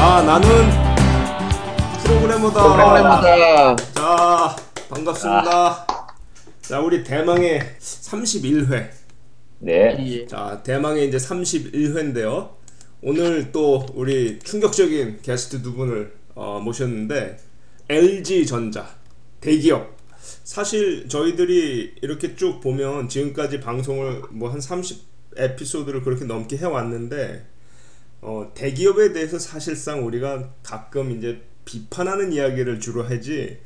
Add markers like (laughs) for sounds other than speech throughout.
아 나는 프로그래머다. 프로그래머다. 자 반갑습니다. 자 우리 대망의 31회. 네. 자 대망의 이제 31회인데요. 오늘 또 우리 충격적인 게스트 두 분을 어, 모셨는데 LG 전자 대기업. 사실 저희들이 이렇게 쭉 보면 지금까지 방송을 뭐 한 30 에피소드를 그렇게 넘게 해왔는데 어, 대기업에 대해서 사실상 우리가 가끔 이제 비판하는 이야기를 주로 하지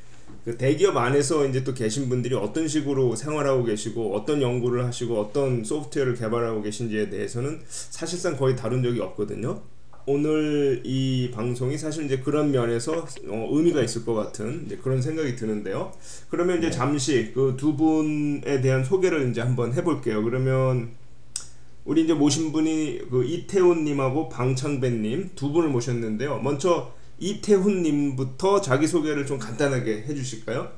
그 대기업 안에서 이제 또 계신 분들이 어떤 식으로 생활하고 계시고 어떤 연구를 하시고 어떤 소프트웨어를 개발하고 계신지에 대해서는 사실상 거의 다룬 적이 없거든요. 오늘 이 방송이 사실 이제 그런 면에서 어, 의미가 있을 것 같은 그런 생각이 드는데요. 그러면 이제 잠시 그 두 분에 대한 소개를 이제 한번 해볼게요. 그러면 우리 이제 모신 분이 그 이태훈님하고 방창배님 두 분을 모셨는데요. 먼저 이태훈님부터 자기 소개를 좀 간단하게 해주실까요?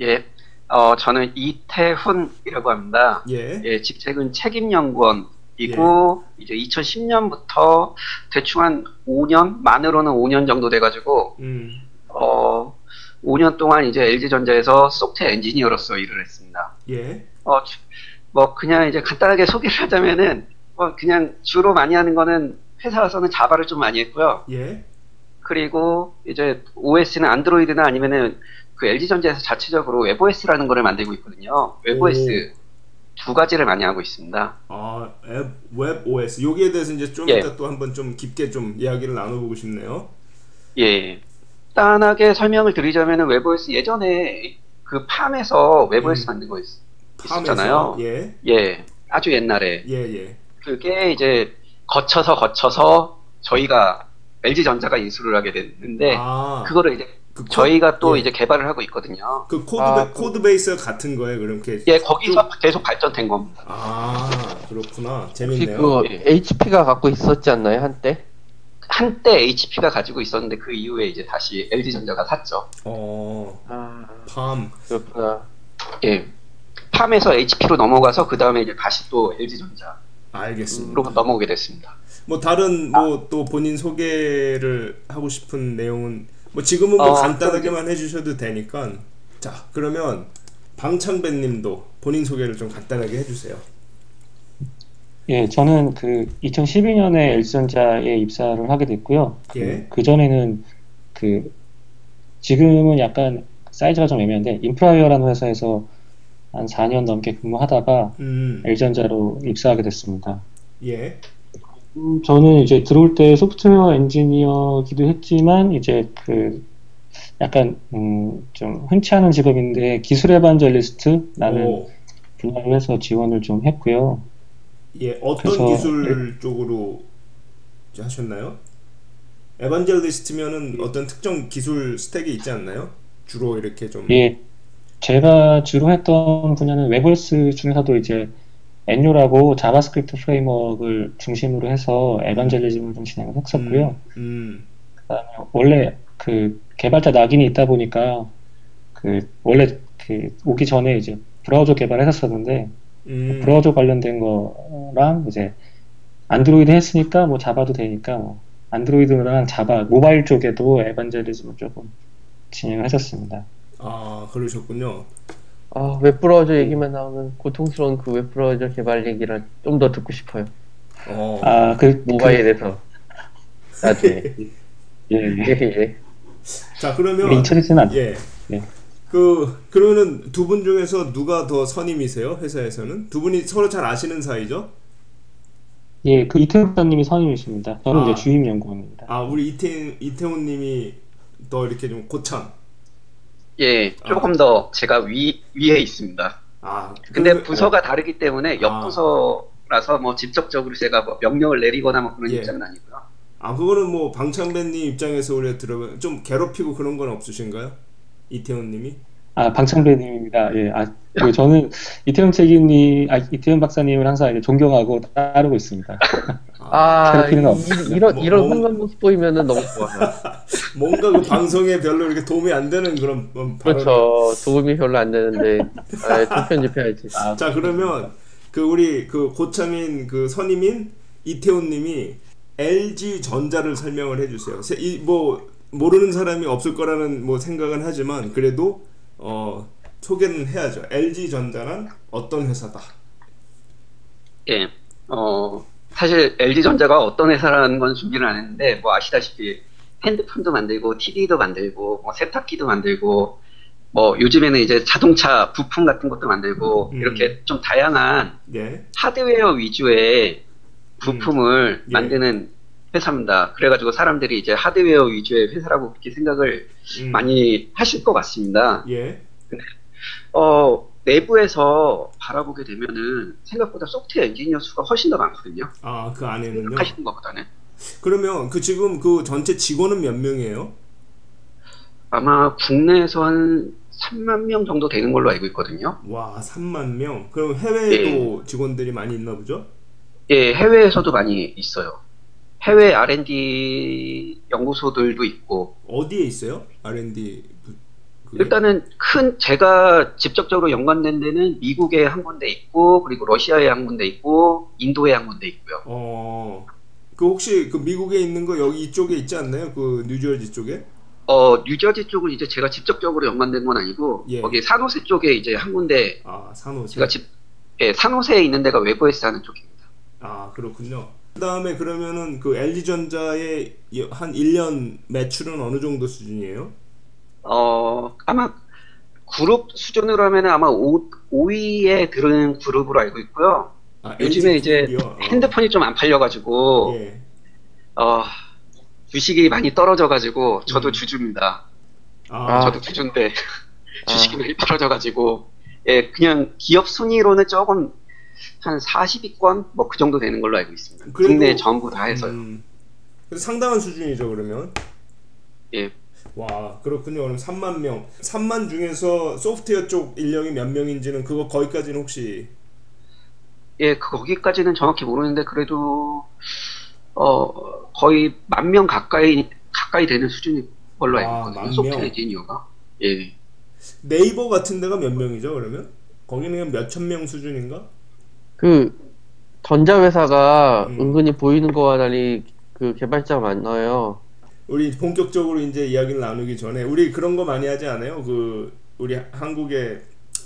예, 어, 저는 이태훈이라고 합니다. 예. 예, 직책은 책임연구원이고, 이제 2010년부터 대충 한 5년, 만으로는 5년 정도 돼가지고, 음. 어, 5년 동안 이제 LG전자에서 소프트웨어 엔지니어로서 일을 했습니다. 예. 어, 주- 뭐, 그냥 이제 간단하게 소개를 하자면은, 뭐, 그냥 주로 많이 하는 거는 회사 와서는 자바를 좀 많이 했고요. 예. 그리고 이제 OS는 안드로이드나 아니면은 그 LG전자에서 자체적으로 웹OS라는 거를 만들고 있거든요. 웹OS 두 가지를 많이 하고 있습니다. 아, 앱, 웹 OS. 여기에 대해서 이제 좀 예. 이따 또 한번 좀 깊게 좀 이야기를 나눠보고 싶네요. 예. 간단하게 설명을 드리자면은 웹OS 예전에 그 팜에서 웹OS 음. 만든 거 있, 팜에서. 있었잖아요. 예. 예. 아주 옛날에. 예, 예. 그게 이제 거쳐서 거쳐서 저희가 LG전자가 인수를 하게 됐는데 아, 그거를 이제 그 코- 저희가 또 예. 이제 개발을 하고 있거든요. 그 코드, 아, 베, 그- codebase가 같은 거예요, 그럼 이렇게. 예, 거기서 계속 발전된 겁니다. 아, 그렇구나. 재밌네요. 그 예. HP가 갖고 있었지 않나요 한때? 한때 HP가 가지고 있었는데 그 이후에 이제 다시 LG전자가 샀죠. 어, 아 팜. 그렇구나. 예. 팜에서 HP로 넘어가서 그 다음에 이제 다시 또 LG전자로 알겠습니다. 넘어오게 됐습니다. 뭐 다른 뭐 또 본인 소개를 하고 싶은 내용은 뭐 지금은 뭐 어, 간단하게만 해주셔도 되니까 자 그러면 방창배님도 본인 소개를 좀 간단하게 해주세요. 예, 저는 그 2012년에 LG전자에 입사를 하게 됐고요. 예. 그 전에는 그 지금은 약간 사이즈가 좀 애매한데 인프라웨어라는 회사에서 한 4년 넘게 근무하다가 음, LG전자로 입사하게 됐습니다. 예, 음, 저는 이제 들어올 때 소프트웨어 엔지니어기도 했지만 이제 그 약간 음, 좀 흔치 않은 직업인데 기술 에반젤리스트라는 오, 분야로 해서 지원을 좀 했고요. 예, 어떤 기술 쪽으로 이제 하셨나요? evangelist면은 어떤 특정 기술 stack이 있지 않나요? 주로 이렇게 좀 예, 제가 주로 했던 분야는 웹OS 중에서도 이제 Enyo라고 JavaScript framework를 중심으로 해서 evangelism을 좀 진행을 했었고요. 음, 그다음에 원래 그 개발자 낙인이 있다 보니까 그 원래 그 오기 전에 이제 브라우저 개발을 했었었는데 음, 브라우저 관련된 거랑 이제 안드로이드 했으니까 뭐 자바도 되니까 뭐 안드로이드랑 자바 모바일 쪽에도 에반젤리즘을 조금 진행을 했었습니다. 아 그러셨군요. 아 웹브라우저 얘기만 나오면 고통스러운 그 웹브라우저 개발 얘기를 좀 더 듣고 싶어요. 어, 아, 그, 모바일에서 나중에. (laughs) 예, 예, 예. 예. 자 그러면 인터넷은 안 예. 네. 그 그러면은 두 분 중에서 누가 더 선임이세요? 회사에서는 두 분이 서로 잘 아시는 사이죠? 예, 그 이태훈 박사님이 선임이십니다. 저는 아. 이제 주임 연구원입니다. 아 우리 이태 이태훈님이 더 이렇게 좀 고참. 예, 조금 더 제가 위, 위에 있습니다. 아 근데 그- 부서가 다르기 때문에 아. 옆부서라서 뭐 직접적으로 제가 뭐 명령을 내리거나 뭐 그런 예. 입장은 아니고요. 아 그거는 뭐 방창배님 입장에서 우리가 들어가 좀 괴롭히고 그런 건 없으신가요? 이태훈님이? 아, 방창배님입니다. 예, 아, 그 저는 이태훈 책임님, 아, 이태훈 박사님을 항상 이제 존경하고 따르고 있습니다. 아 (laughs) 이, 이런 뭐- 이런 뭐- 황금 모습 보이면은 너무 좋아요. (laughs) 뭔가 그 방송에 별로 이렇게 도움이 안 되는 그런 음, 발언. 그렇죠. 도움이 별로 안 되는데 아, 좀 편집해야지. 아, 자 그러면 그 우리 그 고참인 그 선임인 이태훈님이 LG 전자를 설명을 해주세요. 세- 이, 뭐 모르는 사람이 없을 거라는 뭐 생각은 하지만 그래도 어, 소개는 해야죠. LG 전자란 어떤 회사다. 예, 어, 사실 LG전자가 어떤 회사라는 건 준비를 안 했는데, 뭐 아시다시피 핸드폰도 만들고, TV도 만들고, 뭐 세탁기도 만들고, 뭐 요즘에는 이제 자동차 부품 같은 것도 만들고, 음. 이렇게 좀 다양한 예. 하드웨어 위주의 부품을 예. 만드는 회사입니다. 그래가지고 사람들이 이제 하드웨어 위주의 회사라고 그렇게 생각을 음, 많이 하실 것 같습니다. 예. 어, 내부에서 바라보게 되면은 생각보다 소프트웨어 엔지니어 수가 훨씬 더 많거든요. 아 그 안에는요. 생각하시는 것보다는. 그러면 그 지금 그 전체 직원은 몇 명이에요? 아마 국내에서 한 3만 명 정도 되는 걸로 알고 있거든요. 와 3만 명. 그럼 해외에도 예. 직원들이 많이 있나 보죠? 예, 해외에서도 많이 있어요. 해외 R&D 연구소들도 있고, 어디에 있어요? R&D 부- 그게? 일단은 큰, 제가 직접적으로 연관된 데는 미국에 한 군데 있고, 그리고 러시아에 한 군데 있고, 인도에 한 군데 있고요. 어. 그 혹시 그 미국에 있는 거 여기 이쪽에 있지 않나요? 그 뉴저지 쪽에? 어, 뉴저지 쪽은 이제 제가 직접적으로 연관된 건 아니고, 예. 거기 산호세 쪽에 이제 한 군데, 아 산호세. 제가 집, 예, 산호세에 있는 데가 외부에서 하는 쪽입니다. 아 그렇군요. 그다음에 그러면은 그 LG 전자의 한 1년 매출은 어느 정도 수준이에요? 어, 아마 그룹 수준으로 하면 아마 5, 5위에 들은 그룹으로 알고 있고요. 아, 요즘에 LG 이제? 어. 핸드폰이 좀 안 팔려가지고, 예. 어, 주식이 많이 떨어져가지고, 저도 음. 주주입니다. 아, 아. 저도 주주인데, (laughs) 주식이 많이 떨어져가지고, 예, 그냥 기업 순위로는 조금, 한 40위권? 뭐 그 정도 되는 걸로 알고 있습니다. 그래도- 국내 전부 다 해서요. 음, 상당한 수준이죠 그러면. 예. 와 그렇군요. 그럼 3만 명. 3만 중에서 소프트웨어 쪽 인력이 몇 명인지는 그거 거기까지는 혹시 예, 그- 거기까지는 정확히 모르는데, 그래도, 어, 거의 만 명 가까이, 가까이 되는 수준인 걸로 알고 아, 있거든요. 만 소프트웨어 명? 엔지니어가. 예. 네이버 같은 데가 몇 명이죠 그러면? 거기는 몇천 명 수준인가? 그 전자 회사가 음. 은근히 보이는 거와 달리 그 개발자가 많아요. 우리 본격적으로 이제 이야기를 나누기 전에 우리 그런 거 많이 하지 않아요? 그 우리 한국의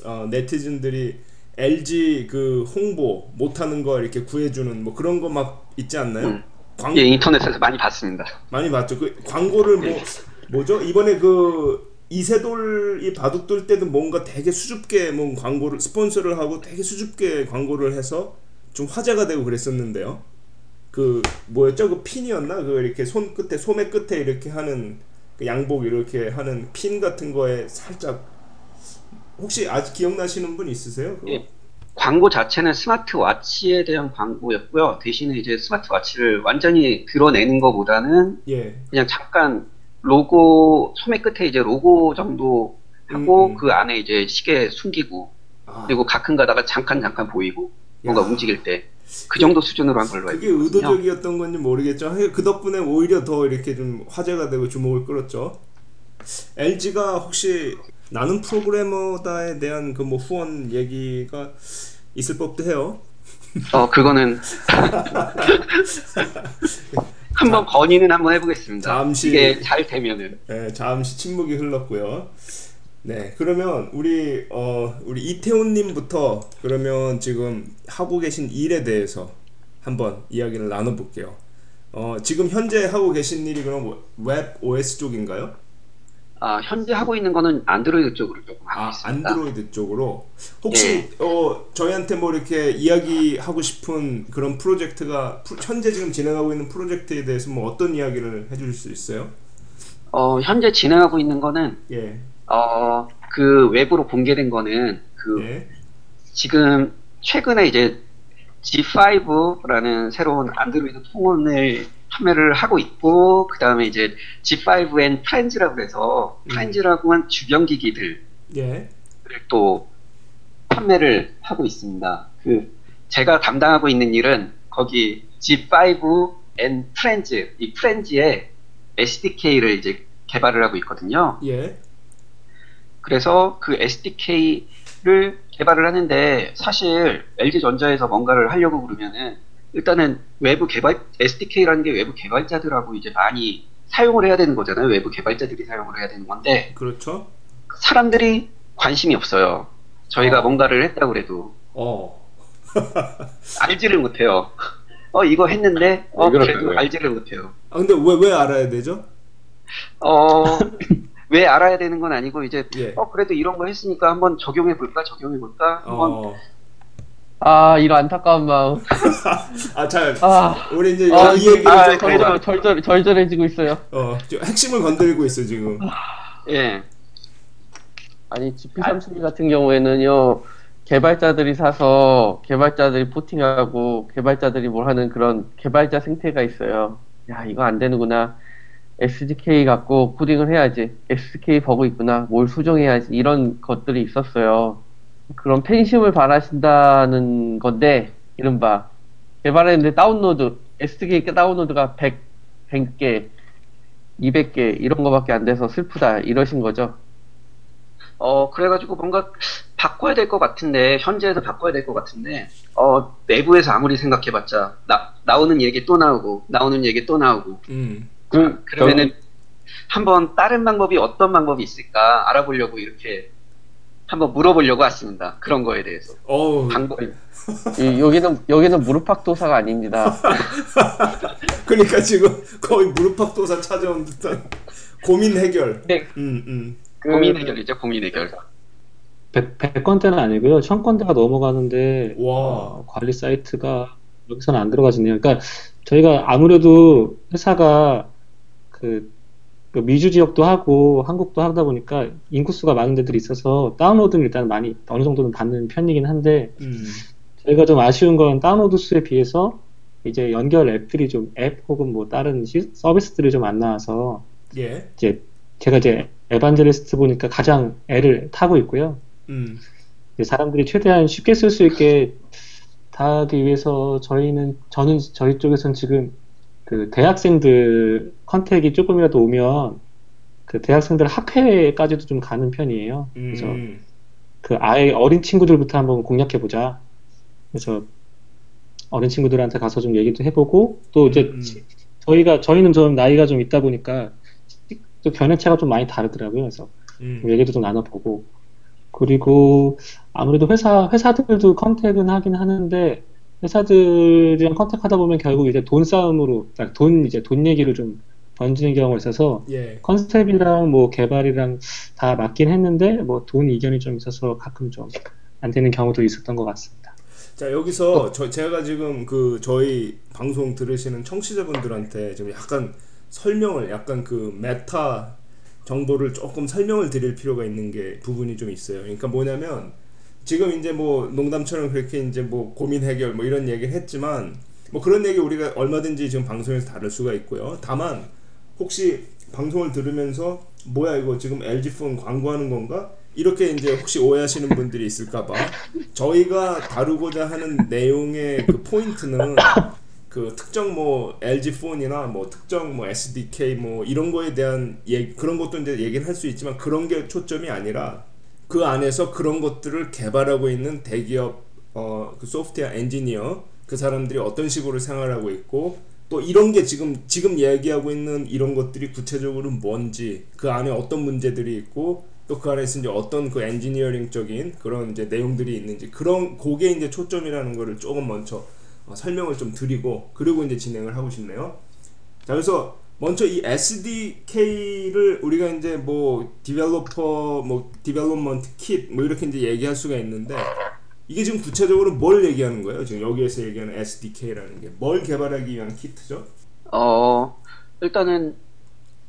어, 네티즌들이 LG 그 홍보 못하는 거 이렇게 구해주는 뭐 그런 거 막 있지 않나요? 음. 광 예, 인터넷에서 많이 봤습니다. 많이 봤죠. 그 광고를 뭐 뭐죠? 이번에 그 이세돌이 바둑 둘 때도 뭔가 되게 수줍게 뭔 광고를 스폰서를 하고 되게 수줍게 광고를 해서 좀 화제가 되고 그랬었는데요. 그 뭐였죠? 그 핀이었나? 그 이렇게 손 끝에 소매 끝에 이렇게 하는 그 양복 이렇게 하는 핀 같은 거에 살짝 혹시 아직 기억나시는 분 있으세요? 그거? 예. 광고 자체는 스마트워치에 대한 광고였고요. 대신에 이제 스마트워치를 완전히 드러내는 것보다는 예. 그냥 잠깐 로고 소매 끝에 이제 로고 정도 하고 음, 음. 그 안에 이제 시계 숨기고 아, 그리고 가끔 가다가 잠깐 잠깐 보이고 뭔가 야. 움직일 때 그 정도 수준으로 한 걸로 알고 그게. 의도적이었던 건지 모르겠죠. 그 덕분에 오히려 더 이렇게 좀 화제가 되고 주목을 끌었죠. LG가 혹시 나는 프로그래머다에 대한 그 뭐 후원 얘기가 있을 법도 해요. 어 그거는 (laughs) (laughs) 한번 건의는 한번 해보겠습니다. 잠시- 이게 잘 되면은 네, 잠시 침묵이 흘렀고요. 네, 그러면 우리 어 우리 이태훈님부터 그러면 지금 하고 계신 일에 대해서 한번 이야기를 나눠볼게요. 어 지금 현재 하고 계신 일이 그럼 웹 OS 쪽인가요? 아, 현재 하고 있는 거는 안드로이드 쪽으로 조금 하고 아 있습니다. 안드로이드 쪽으로 혹시 어 저희한테 뭐 이렇게 이야기하고 싶은 그런 프로젝트가 프로- 현재 지금 진행하고 있는 프로젝트에 대해서 뭐 어떤 이야기를 해줄 수 있어요? 어, 현재 진행하고 있는 거는 예, 어, 그 외부로 공개된 거는 그 예, 지금 최근에 이제 G5라는 새로운 안드로이드 폰을 판매를 하고 있고 그 다음에 이제 G5N 프렌즈라고 해서 음. 프렌즈라고 한 주변 기기들을 예, 또 판매를 하고 있습니다. 그 제가 담당하고 있는 일은 거기 G5N 프렌즈 이 프렌즈의 SDK를 이제 개발을 하고 있거든요. 예, 그래서 그 SDK를 개발을 하는데 사실 LG 전자에서 뭔가를 하려고 그러면은 일단은 외부 개발 SDK라는 게 외부 개발자들하고 이제 많이 사용을 해야 되는 거잖아요. 외부 개발자들이 사용을 해야 되는 건데 그렇죠. 사람들이 관심이 없어요. 저희가 어. 뭔가를 했다고 그래도 어. (laughs) 알지를 못해요. 어 이거 했는데 어? 그래도 왜? 알지를 못해요. 아 근데 왜 왜 알아야 되죠? 어 (laughs) 왜 알아야 되는 건 아니고 이제 예. 어 그래도 이런 거 했으니까 한번 적용해 볼까 적용해 볼까 한번 어. 아 이런 안타까운 마음. (laughs) 아, 잘. 아, 우리 이제 아, 이 얘기를 아, 좀 어, 절절, 절절, 절절해지고 있어요. 어, 좀 핵심을 건드리고 있어 지금. 예 아니 GP32 같은 경우에는요 개발자들이 사서 개발자들이 포팅하고 개발자들이 뭘 하는 그런 개발자 생태가 있어요. 야 이거 안 되는구나. SDK 갖고 코딩을 해야지. SDK 버그 있구나. 뭘 수정해야지. 이런 것들이 있었어요. 그런 팬심을 바라신다는 건데 이른바 개발했는데 다운로드 SDK 다운로드가 100, 100개, 200개 이런 거밖에 안 돼서 슬프다 이러신 거죠. 어, 그래가지고 뭔가 바꿔야 될 것 같은데, 현재에서 바꿔야 될 것 같은데, 어, 내부에서 아무리 생각해봤자, 나, 나오는 얘기 또 나오고, 나오는 얘기 또 나오고, 음. 그, 그러면은, 한번 다른 방법이 어떤 방법이 있을까 알아보려고 이렇게 한번 물어보려고 왔습니다. 그런 거에 대해서. 어우. 방법, (laughs) 이- 여기는 여기는 무릎팍도사가 아닙니다. (laughs) 그러니까 지금 거의 무릎팍도사 찾아온 듯한 고민 해결. 네. 음, 음. 그- 고민 해결이죠, 고민 해결. 100, 100건대는 아니고요. 1000건대가 넘어가는데 와. 어, 관리 사이트가 여기서는 안 들어가지네요. 그러니까 저희가 아무래도 회사가 그, 그 미주 지역도 하고 한국도 하다 보니까 인구수가 많은 데들이 있어서 다운로드는 일단 많이 어느 정도는 받는 편이긴 한데 음. 저희가 좀 아쉬운 건 다운로드 수에 비해서 이제 연결 앱들이 좀 앱 혹은 뭐 다른 시- 서비스들이 좀 안 나와서 예. 이제 제가 이제 에반젤리스트 보니까 가장 애를 타고 있고요. 음. 사람들이 최대한 쉽게 쓸 수 있게 다 하기 위해서 저희는 저는 저희 쪽에서는 지금 그 대학생들 contact이 조금이라도 오면 그 대학생들 학회까지도 좀 가는 편이에요. 그래서 음. 그 아예 어린 친구들부터 한번 공략해 보자. 그래서 어린 친구들한테 가서 좀 얘기도 해보고 또 이제 음. 저희가 저희는 좀 나이가 좀 있다 보니까 또 견해차가 좀 많이 다르더라고요. 그래서 음. 얘기도 좀 나눠보고 그리고 아무래도 회사 회사들도 contact은 하긴 하는데 회사들이랑 contact하다 보면 결국 이제 돈 싸움으로 그러니까 돈 이제 돈 얘기로 좀 번지는 경우가 있어서 예. concept이랑 뭐 개발이랑 다 맞긴 했는데 뭐 돈 이견이 좀 있어서 가끔 좀 안 되는 경우도 있었던 것 같습니다. 자 여기서 저 제가 지금 그 저희 방송 들으시는 청취자분들한테 지금 약간 설명을 약간 그 meta 정보를 조금 설명을 드릴 필요가 있는 게 부분이 좀 있어요. 그러니까 뭐냐면 지금 이제 뭐 농담처럼 그렇게 이제 뭐 고민 해결 뭐 이런 얘기를 했지만 뭐 그런 얘기 우리가 얼마든지 지금 방송에서 다룰 수가 있고요. 다만 혹시 방송을 들으면서 뭐야 이거 지금 LG폰 광고하는 건가? 이렇게 이제 혹시 오해하시는 분들이 있을까봐 저희가 다루고자 하는 내용의 그 포인트는 그 특정 뭐 LG 폰이나 뭐 특정 뭐 SDK 뭐 이런 거에 대한 얘 그런 것도 이제 얘기를 할 수 있지만 그런 게 초점이 아니라 그 안에서 그런 것들을 개발하고 있는 대기업 어, 그 소프트웨어 엔지니어 그 사람들이 어떤 식으로 생활하고 있고 또 이런 게 지금 지금 얘기하고 있는 이런 것들이 구체적으로 뭔지 그 안에 어떤 문제들이 있고 또 그 안에서 이제 어떤 그 엔지니어링적인 그런 이제 내용들이 있는지 그런 그게 이제 초점이라는 거를 조금 먼저 어, 설명을 좀 드리고 그리고 이제 진행을 하고 싶네요. 자 그래서 먼저 이 SDK를 우리가 이제 뭐 developer 뭐 development kit 뭐 이렇게 이제 얘기할 수가 있는데 이게 지금 구체적으로 뭘 얘기하는 거예요? 지금 여기에서 얘기하는 SDK라는 게 뭘 개발하기 위한 키트죠? 어, 일단은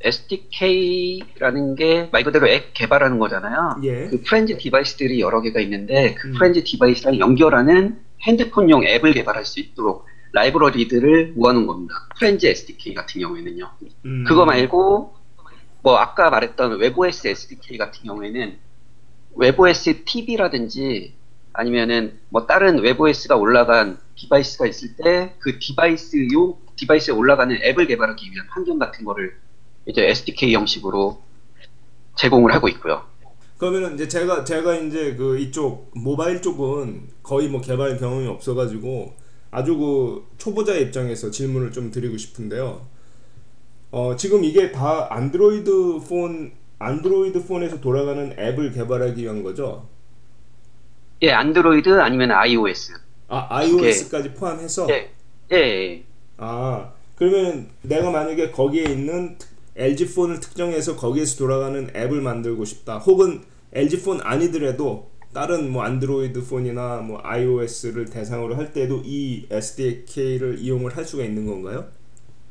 SDK라는 게 말 그대로 앱 개발하는 거잖아요. 예. 그 프렌즈 device들이 여러 개가 있는데 그 음. 프렌즈 device랑 연결하는 핸드폰용 앱을 개발할 수 있도록 라이브러리들을 모아놓은 겁니다. 프렌즈 SDK 같은 경우에는요. 음. 그거 말고 뭐 아까 말했던 웹OS SDK 같은 경우에는 웹OS TV라든지 아니면은 뭐 다른 웹OS가 올라간 device가 있을 때 그 device용 device에 올라가는 앱을 개발하기 위한 환경 같은 거를 이제 SDK 형식으로 제공을 하고 있고요. 그러면은 이제 제가 제가 이제 그 이쪽 모바일 쪽은 거의 뭐 개발 경험이 없어가지고 아주 그 초보자 입장에서 질문을 좀 드리고 싶은데요. 어, 지금 이게 다 안드로이드 폰 안드로이드 폰에서 돌아가는 앱을 개발하기 위한 거죠? 예, 안드로이드 아니면 iOS. 아, iOS까지 포함해서? 예, 예, 아, 그러면 내가 만약에 거기에 있는 LG 폰을 특정해서 거기에서 돌아가는 앱을 만들고 싶다. 혹은 LG 폰 아니더라도 다른 뭐 안드로이드 폰이나 뭐 iOS를 대상으로 할 때도 이 SDK를 이용을 할 수가 있는 건가요?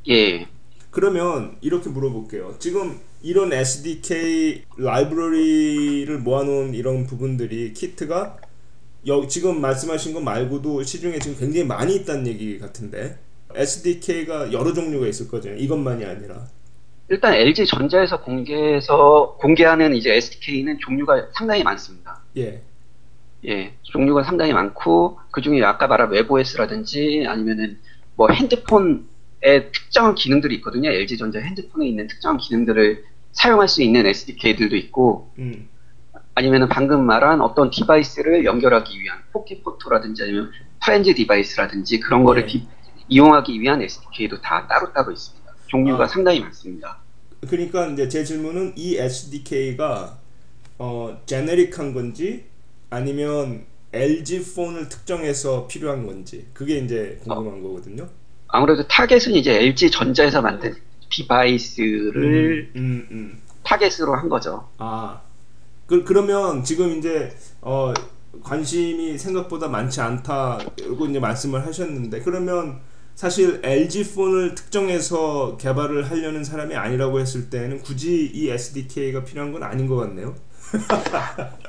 예. 그러면 이렇게 물어볼게요. 지금 이런 SDK 라이브러리를 모아놓은 이런 부분들이 키트가 여, 지금 말씀하신 것 말고도 시중에 지금 굉장히 많이 있다는 얘기 같은데 SDK가 여러 종류가 있을 거잖아요. 이것만이 아니라. 일단 LG 전자에서 공개해서 공개하는 이제 SDK는 종류가 상당히 많습니다. 예. 예, 종류가 상당히 많고 그 중에 아까 말한 웹OS라든지 아니면은 뭐 핸드폰의 특정한 기능들이 있거든요. LG 전자 핸드폰에 있는 특정한 기능들을 사용할 수 있는 SDK들도 있고 음. 아니면은 방금 말한 어떤 device를 연결하기 위한 포켓포토라든지 아니면 프렌즈 device라든지 그런 거를 네. 디- 이용하기 위한 SDK도 다 따로따로 있습니다. 종류가 아. 상당히 많습니다. 그러니까 이제 제 질문은 이 SDK가 어 generic한 건지 아니면 LG 폰을 특정해서 필요한 건지 그게 이제 궁금한 거거든요. 아무래도 target은 이제 LG 전자에서 만든 device를 음, 음. target으로 한 거죠. 아, 그, 그러면 지금 이제 어, 관심이 생각보다 많지 않다고 이제 말씀을 하셨는데 그러면 사실 LG 폰을 특정해서 개발을 하려는 사람이 아니라고 했을 때는 굳이 이 SDK가 필요한 건 아닌 것 같네요. (laughs)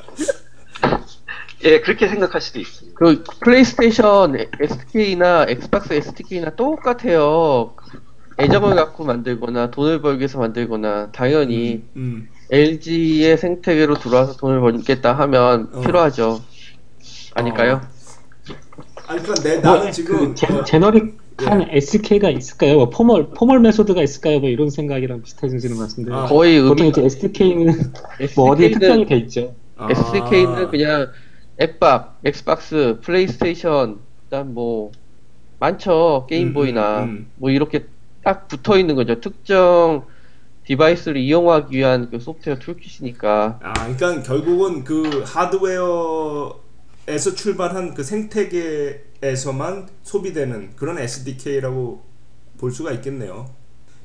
예, 그렇게 생각할 수도 있습니다. 그 플레이스테이션 SDK나 엑스박스 SDK나 똑같아요. 애정을 갖고 만들거나 돈을 벌기 위해서 만들거나 당연히 음, LG의 생태계로 들어와서 돈을 벌겠다 하면 어. 필요하죠. 아닐까요? 아니 그러니까 내 뭐, 나는 지금 그 제, 어, generic한 SDK가 있을까요? 뭐 formal formal method가 있을까요? 뭐 이런 생각이랑 비슷해지는 것 같은데 아, 거의 보통 의미 이제 SDK는 뭐 어디에 특정이 돼 있죠. 아, SDK는 그냥 앱박, 엑스박스, 플레이스테이션, 그다음 뭐 많죠 게임보이나 음, 음. 뭐 이렇게 딱 붙어 있는 거죠. 특정 device를 이용하기 위한 그 소프트웨어 toolkit이니까 아, 그러니까 결국은 그 하드웨어에서 출발한 그 생태계에서만 소비되는 그런 SDK라고 볼 수가 있겠네요.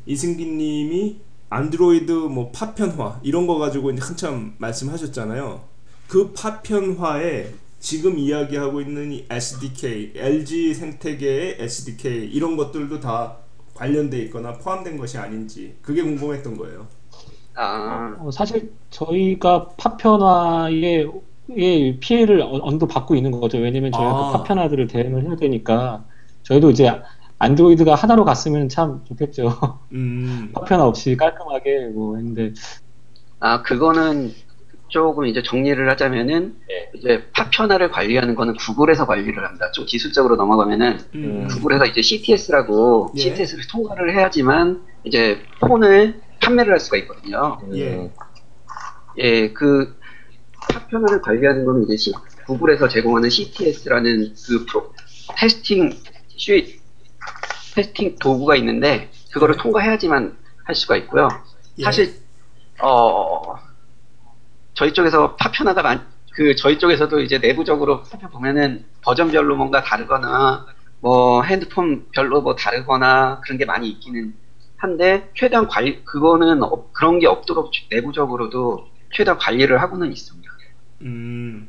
이승기님이 안드로이드 뭐 파편화 이런 거 가지고 이제 한참 말씀하셨잖아요. 그 파편화에 지금 이야기하고 있는 이 SDK, LG 생태계의 SDK 이런 것들도 다 관련돼 있거나 포함된 것이 아닌지 그게 궁금했던 거예요. 아, 어, 사실 저희가 파편화의 의 피해를 어- 어느 정도 받고 있는 거죠. 왜냐면 저희가 아. 그 파편화들을 대응을 해야 되니까 저희도 이제 안드로이드가 하나로 갔으면 참 좋겠죠. 음, (laughs) 파편화 없이 깔끔하게 뭐 했는데 아, 그거는 조금 이제 정리를 하자면은 네. 이제 파편화를 관리하는 거는 구글에서 관리를 합니다. 좀 기술적으로 넘어가면은 음, 구글에서 이제 CTS라고 예. CTS를 통과를 해야지만 이제 폰을 판매를 할 수가 있거든요. 예. 예, 그 파편화를 관리하는 거는 이제 시- 구글에서 제공하는 CTS라는 그 프로, 테스팅 슈 테스팅 도구가 있는데 그거를 통과해야지만 할 수가 있고요. 예. 사실 어 저희 쪽에서 파편화가 많, 그 저희 쪽에서도 이제 내부적으로 살펴보면은 버전별로 뭔가 다르거나 뭐 핸드폰별로 뭐 다르거나 그런 게 많이 있기는 한데 최대한 관리 그거는 없- 그런 게 없도록 내부적으로도 최대한 관리를 하고는 있습니다. 음,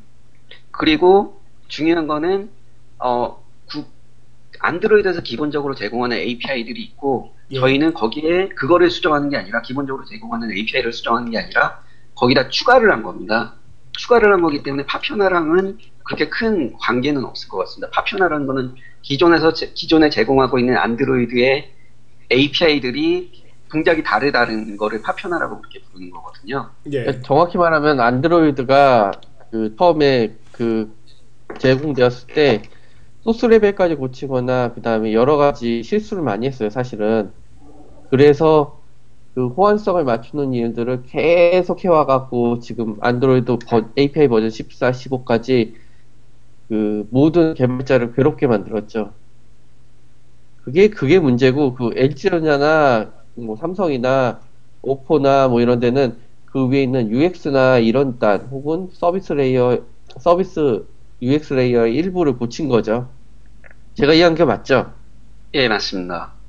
그리고 중요한 거는 어 구- 안드로이드에서 기본적으로 제공하는 API들이 있고 예. 저희는 거기에 그거를 수정하는 게 아니라 기본적으로 제공하는 API를 수정하는 게 아니라 거기다 추가를 한 겁니다. 추가를 한 거기 때문에 파편화랑은 그렇게 큰 관계는 없을 것 같습니다. 파편화라는 거는 기존에서 제- 기존에 제공하고 있는 안드로이드의 API들이 동작이 다르다는 거를 파편화라고 그렇게 부르는 거거든요. 예. 정확히 말하면 안드로이드가 그 처음에 그 제공되었을 때 소스 레벨까지 고치거나 그 다음에 여러 가지 실수를 많이 했어요 사실은 그래서 그 호환성을 맞추는 일들을 계속 해와갖고 지금 안드로이드 버- API 버전 14, 15까지 그 모든 개발자를 괴롭게 만들었죠 그게 그게 문제고 그 LG전자나 뭐 삼성이나 오포나 뭐 이런 데는 그 위에 있는 UX나 이런 단 혹은 서비스 layer 서비스 UX layer의 일부를 고친 거죠. 제가 이해한 게 맞죠? 예, 맞습니다.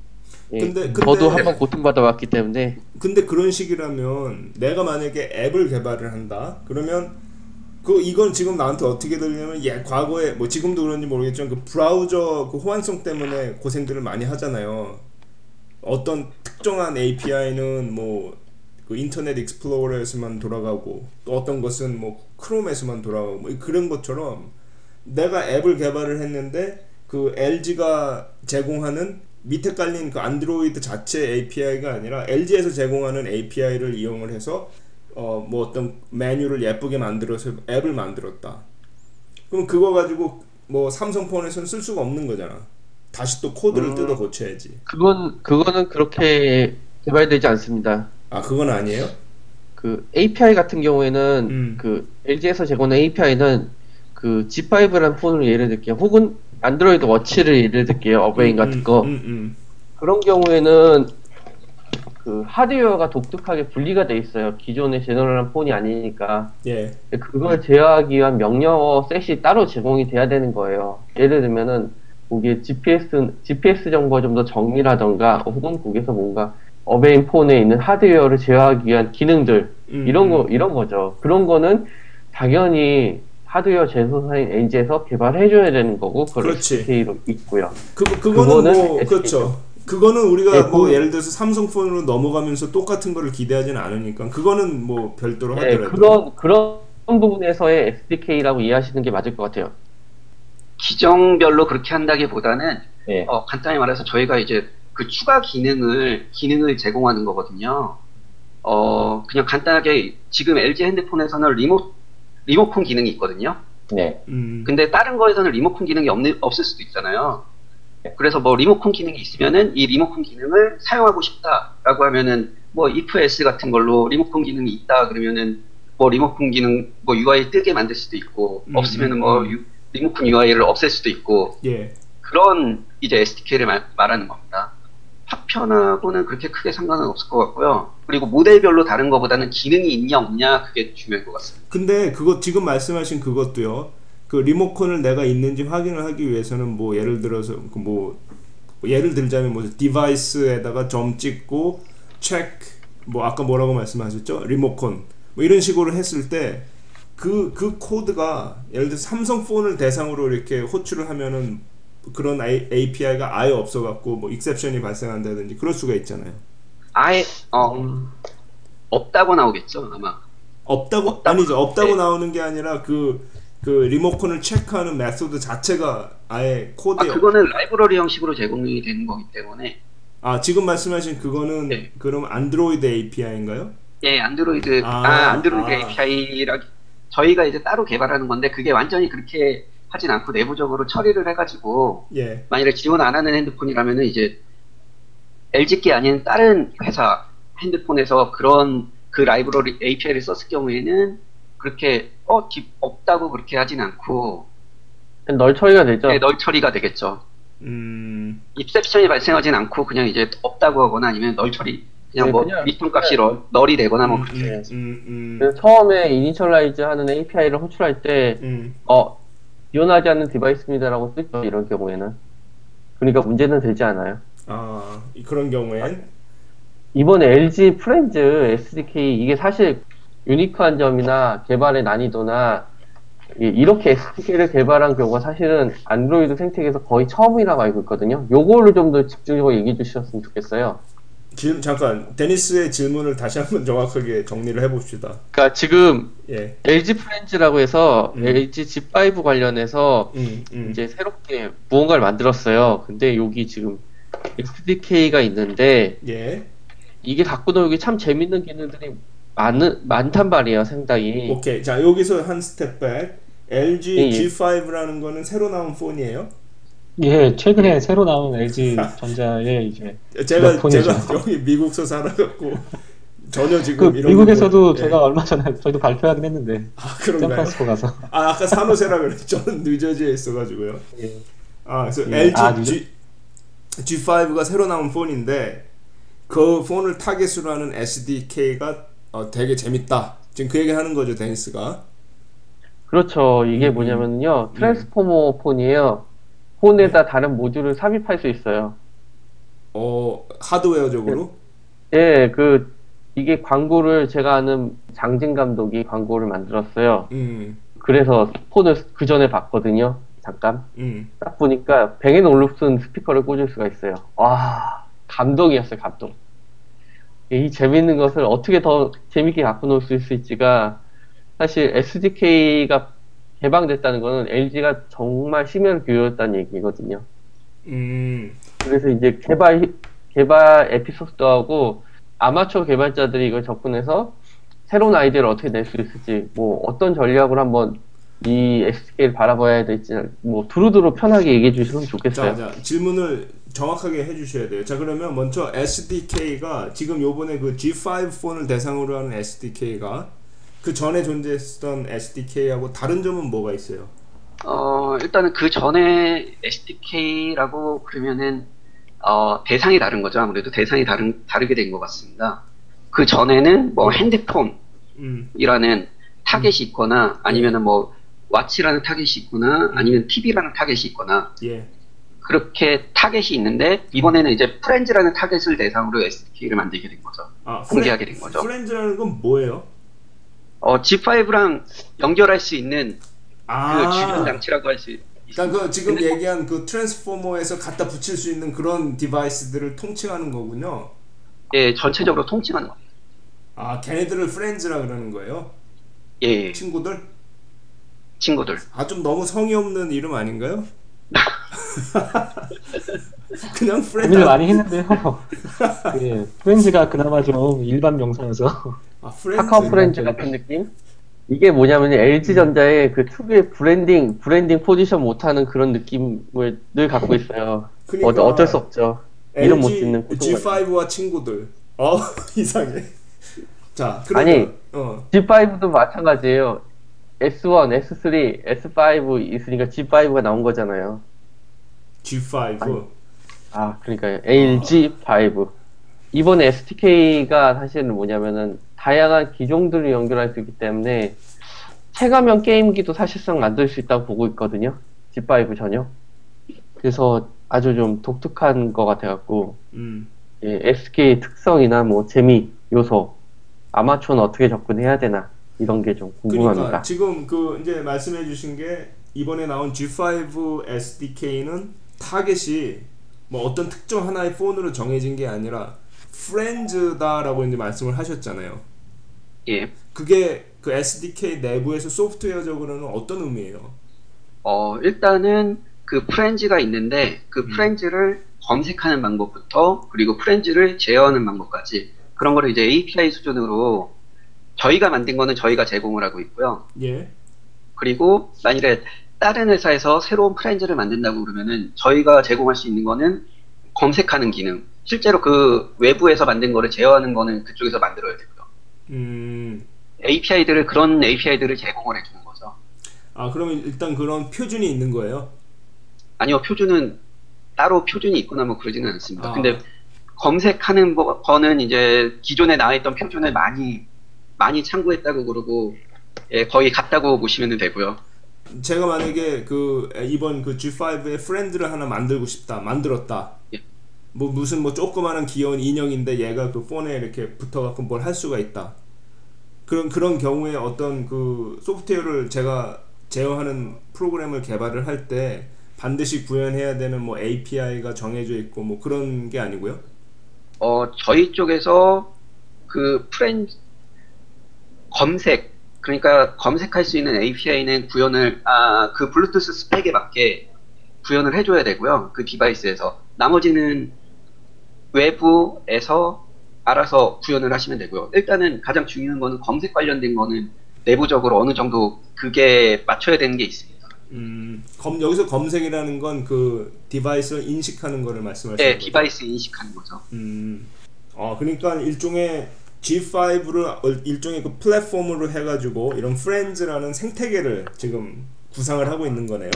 예. 근데- 근데- 저도 한번 고통받아 왔기 때문에 근데 그런 식이라면 내가 만약에 앱을 개발을 한다 그러면 그 이건 지금 나한테 어떻게 들리냐면 예 과거에 뭐 지금도 그런지 모르겠지만 그 브라우저 그 호환성 때문에 고생들을 많이 하잖아요. 어떤 특정한 API는 뭐 그 인터넷 익스플로러에서만 돌아가고 또 어떤 것은 뭐 크롬에서만 돌아가고 뭐 그런 것처럼 내가 앱을 개발을 했는데 그 LG가 제공하는 밑에 깔린 그 안드로이드 자체 API가 아니라 LG에서 제공하는 API를 이용을 해서 어 뭐 어떤 메뉴를 예쁘게 만들어서 앱을 만들었다. 그럼 그거 가지고 뭐 삼성폰에서는 쓸 수가 없는 거잖아. 다시 또 코드를 음. 뜯어 고쳐야지. 그건 그거는 그렇게 개발되지 않습니다. 아 그건 아니에요? 그 API 같은 경우에는 음. 그 LG에서 제공하는 API는 그 G5라는 폰을 예를 들게요. 혹은 안드로이드 워치를 예를 들게요. 어베인 같은 음, 거. 음, 음. 그런 경우에는 그 하드웨어가 독특하게 분리가 돼 있어요. 기존의 제너럴한 폰이 아니니까. 예. 그걸 제어하기 위한 명령어 셋이 따로 제공이 돼야 되는 거예요. 예를 들면은 거기에 GPS GPS 정보가 좀더 정밀하던가 혹은 거기서 뭔가 어베인 폰에 있는 하드웨어를 제어하기 위한 기능들 음, 이런 거 음. 이런 거죠. 그런 거는 당연히 하드웨어 제조사인 LG에서 개발해줘야 되는 거고 그걸 그렇지. SDK로 있고요. 그거 그거는 그거는 뭐. 그렇죠. 그거는 우리가 네, 뭐 그- 예를 들어서 삼성폰으로 넘어가면서 똑같은 거를 기대하지는 않으니까 그거는 뭐 별도로 네, 하더라도 그런 그런 부분에서의 SDK라고 이해하시는 게 맞을 것 같아요. 기종별로 그렇게 한다기보다는 네. 어, 간단히 말해서 저희가 이제 그 추가 기능을 기능을 제공하는 거거든요. 어 그냥 간단하게 지금 LG 핸드폰에서는 리모 리모컨 기능이 있거든요. 네. 음, 근데 다른 거에서는 리모컨 기능이 없는, 없을 수도 있잖아요. 그래서 뭐 리모컨 기능이 있으면은 이 리모컨 기능을 사용하고 싶다라고 하면은 뭐 if else 같은 걸로 리모컨 기능이 있다 그러면은 뭐 리모컨 기능 뭐 UI 뜨게 만들 수도 있고 음, 없으면은 음, 뭐 음. 유- 리모컨 UI를 없앨 수도 있고 예. 그런 이제 SDK를 말, 말하는 겁니다. 파편화하고는 그렇게 크게 상관은 없을 것 같고요. 그리고 모델별로 다른 것보다는 기능이 있냐 없냐 그게 중요할 것 같습니다. 근데 그거 지금 말씀하신 그것도요. 그 리모컨을 내가 있는지 확인을 하기 위해서는 뭐 예를 들어서 그뭐 예를 들자면 뭐 device에다가 점 찍고 체크 뭐 아까 뭐라고 말씀하셨죠? 리모컨 뭐 이런 식으로 했을 때 그그 코드가 예를 들어서 삼성 폰을 대상으로 이렇게 호출을 하면은 그런 API가 아예 없어갖고 뭐 exception이 발생한다든지 그럴 수가 있잖아요. 아예 어, 음, 없다고 나오겠죠 아마. 없다고 없다고 아니죠 없다고 네. 나오는 게 아니라 그 그 리모컨을 체크하는 method 자체가 아예 아, 코드에 그거는 라이브러리 형식으로 제공이 되는 거기 때문에 아 지금 말씀하신 그거는 네. 그럼 안드로이드 API인가요? 예 안드로이드 아, 아, 안드로이드 아. API라 저희가 이제 따로 개발하는 건데 그게 완전히 그렇게 하진 않고 내부적으로 처리를 해가지고 예. 만약에 지원 안 하는 핸드폰이라면은 이제 LG께 아닌 다른 회사 핸드폰에서 그런 그 라이브러리 API를 썼을 경우에는 그렇게 어 기- 없다고 그렇게 하진 않고 null 처리가 되죠. 네, null 처리가 되겠죠. 음. exception이 발생하진 않고 그냥 이제 없다고 하거나 아니면 null 처리 그냥 네, 뭐 return 값이 null, null이 되거나 뭐 음, 그렇게 음, 음, 음, 처음에 initialize 하는 API를 호출할 때, 음. 어, 지원하지 않는 device입니다라고 쓰죠, 이런 경우에는. 그러니까 문제는 되지 않아요. 아 이- 그런 경우엔 이번에 LG 프렌즈 SDK, 이게 사실 unique한 점이나 개발의 난이도나, 이- 이렇게 SDK를 개발한 경우가 사실은 안드로이드 생태계에서 거의 처음이라고 알고 있거든요. 요거를 좀 더 집중적으로 얘기해 주셨으면 좋겠어요. 질, 잠깐 데니스의 질문을 다시 한번 (laughs) 정확하게 정리를 해봅시다. 그러니까 지금 예. LG 프렌즈라고 해서 음. LG G5 관련해서 음, 음. 이제 새롭게 무언가를 만들었어요. 근데 여기 지금 SDK가 있는데 예. 이게 갖고 놀기 참 재밌는 기능들이 많은 많단 말이에요, 상당히. 오케이. 자 여기서 한 step back. LG 예, 예. G5라는 거는 새로 나온 폰이에요. 예, 최근에 새로 나온 LG 전자의 이제 제가? 제가 여기 미국서 살아갖고 (laughs) 전혀 그 지금 이런 미국에서도 거- 예. 제가 얼마 전에 저희도 발표하긴 했는데 아 그런가요? 샌프란시스코 가서 아 아까 산호세라 그랬죠. 저는 뉴저지에 있어가지고요. 예. 아 그래서 예. LG 아, 뉴저- G G5가 새로 나온 폰인데 그 폰을 target으로 하는 SDK가 어, 되게 재밌다. 지금 그 얘기 하는 거죠, 데니스가. 그렇죠. 이게 음. 뭐냐면요. 트랜스포머 폰이에요. 폰에다 다른 모듈을 삽입할 수 있어요. 어, 하드웨어적으로. 예, 그, 이게 광고를 제가 아는 장진 감독이 광고를 만들었어요. 음, 그래서 폰을 그 전에 봤거든요. 잠깐. 음. 딱 보니까 뱅앤 올룹슨 스피커를 꽂을 수가 있어요. 와, 감동이었어요, 감동. 이 재밌는 것을 어떻게 더 재밌게 갖고 놀 수 있을지가 사실 SDK가 개방됐다는 거는 LG가 정말 심혈을 기울였다는 얘기거든요. 음, 그래서 이제 개발 개발 에피소드도 하고 아마추어 개발자들이 이걸 접근해서 새로운 아이디어를 어떻게 낼 수 있을지 뭐 어떤 전략으로 한번 이 SDK를 바라봐야 될지 뭐 두루두루 편하게 얘기해 주시면 좋겠어요. 자, 자, 질문을 정확하게 해주셔야 돼요. 자, 그러면 먼저 SDK가 지금 요번에 그 G5 폰을 대상으로 하는 SDK가 그 전에 존재했던 SDK하고 다른 점은 뭐가 있어요? 어, 일단은 그 전에 SDK라고 그러면은, 어, 대상이 다른 거죠. 아무래도 대상이 다른, 다르게 된 것 같습니다. 그 전에는 뭐 핸드폰이라는 음, 타겟이 있거나 아니면은 뭐 watch라는 target이 있거나 아니면 TV라는 타겟이 있거나 예. 그렇게 타겟이 있는데 이번에는 이제 프렌즈라는 target을 대상으로 SDK를 만들게 된 거죠. 아, 공개하게 된 거죠. 프렌즈라는 건 뭐예요? 어, G5랑 연결할 수 있는 아, 그 주변 장치라고 할 수 있습니다. 그러니까 그 지금 근데- 얘기한 그 트랜스포머에서 갖다 붙일 수 있는 그런 device들을 통칭하는 거군요. 예, 전체적으로 통칭하는 거예요. 아, 걔네들을 Friends라 그러는 거예요? 예, 예, 친구들? 친구들. 아, 좀 너무 성의 없는 이름 아닌가요? (laughs) 그냥 Friends. 고민을 많이 했는데요. (laughs) 예, Friends가 그나마 좀 일반 명사여서 아, Friends. 카카오 프렌즈 같은 느낌? 이게 뭐냐면 LG전자의 그 특유의 branding, branding 포지션 못하는 그런 느낌을 늘 갖고 있어요. 그러니까 어, 어쩔 수 없죠. 이름 못 짓는 고통을. G5와 친구들. 어, (laughs) 이상해. 자, 그러면 아니. 어. G5도 마찬가지예요. S1, S3, S5 있으니까 G5가 나온 거잖아요. G5. 아, 그러니까요. LG5. 이번에 SDK가 사실은 뭐냐면은 다양한 기종들을 연결할 수 있기 때문에 체감형 게임기도 사실상 만들 수 있다고 보고 있거든요. G5 전혀. 그래서 아주 좀 독특한 것 같아갖고 음. 예, SK 특성이나 뭐 재미 요소 아마추어는 어떻게 접근해야 되나 이런 게 좀 궁금합니다. 그러니까 지금 그 이제 말씀해 주신 게 이번에 나온 G5 SDK는 타겟이 뭐 어떤 특정 하나의 폰으로 정해진 게 아니라 프렌즈다라고 이제 말씀을 하셨잖아요. 예. 그게 그 SDK 내부에서 소프트웨어적으로는 어떤 의미예요? 어, 일단은 그 프렌즈가 있는데 그 음. 프렌즈를 검색하는 방법부터 그리고 프렌즈를 제어하는 방법까지 그런 거를 이제 API 수준으로 저희가 만든 거는 저희가 제공을 하고 있고요. 예. 그리고 만일에 다른 회사에서 새로운 프렌즈를 만든다고 그러면은 저희가 제공할 수 있는 거는 검색하는 기능. 실제로 그 외부에서 만든 거를 제어하는 거는 그쪽에서 만들어야 되고요. 음. API들을 그런 API들을 제공을 해주는 거죠. 아 그러면 일단 그런 표준이 있는 거예요? 아니요, 표준은 따로 표준이 있거나 뭐 그러지는 않습니다. 아. 근데 검색하는 거, 거는 이제 기존에 나와 있던 표준을 많이 많이 참고했다고 그러고 예, 거의 같다고 보시면 되고요. 제가 만약에 그 이번 그 G5의 friend를 하나 만들고 싶다, 만들었다. 예. 뭐 무슨 뭐 조그마한 귀여운 인형인데 얘가 그 폰에 이렇게 붙어갖고 뭘 할 수가 있다. 그런 그런 경우에 어떤 그 소프트웨어를 제가 제어하는 프로그램을 개발을 할 때 반드시 구현해야 되는 뭐 API가 정해져 있고 뭐 그런 게 아니고요. 어, 저희 쪽에서 그 프렌 검색 그러니까 검색할 수 있는 API는 구현을 아, 그 블루투스 스펙에 맞게 구현을 해줘야 되고요. 그 device에서 나머지는 외부에서 알아서 구현을 하시면 되고요. 일단은 가장 중요한 거는 검색 관련된 거는 내부적으로 어느 정도 그게 맞춰야 되는 게 있습니다. 음, 검, 여기서 검색이라는 건 그 device를 인식하는 거를 말씀하시는 네, 거죠? device 인식하는 거죠. 음, 어, 그러니까 일종의 G5를 일종의 그 플랫폼으로 해가지고 이런 Friends라는 생태계를 지금 구상을 하고 있는 거네요.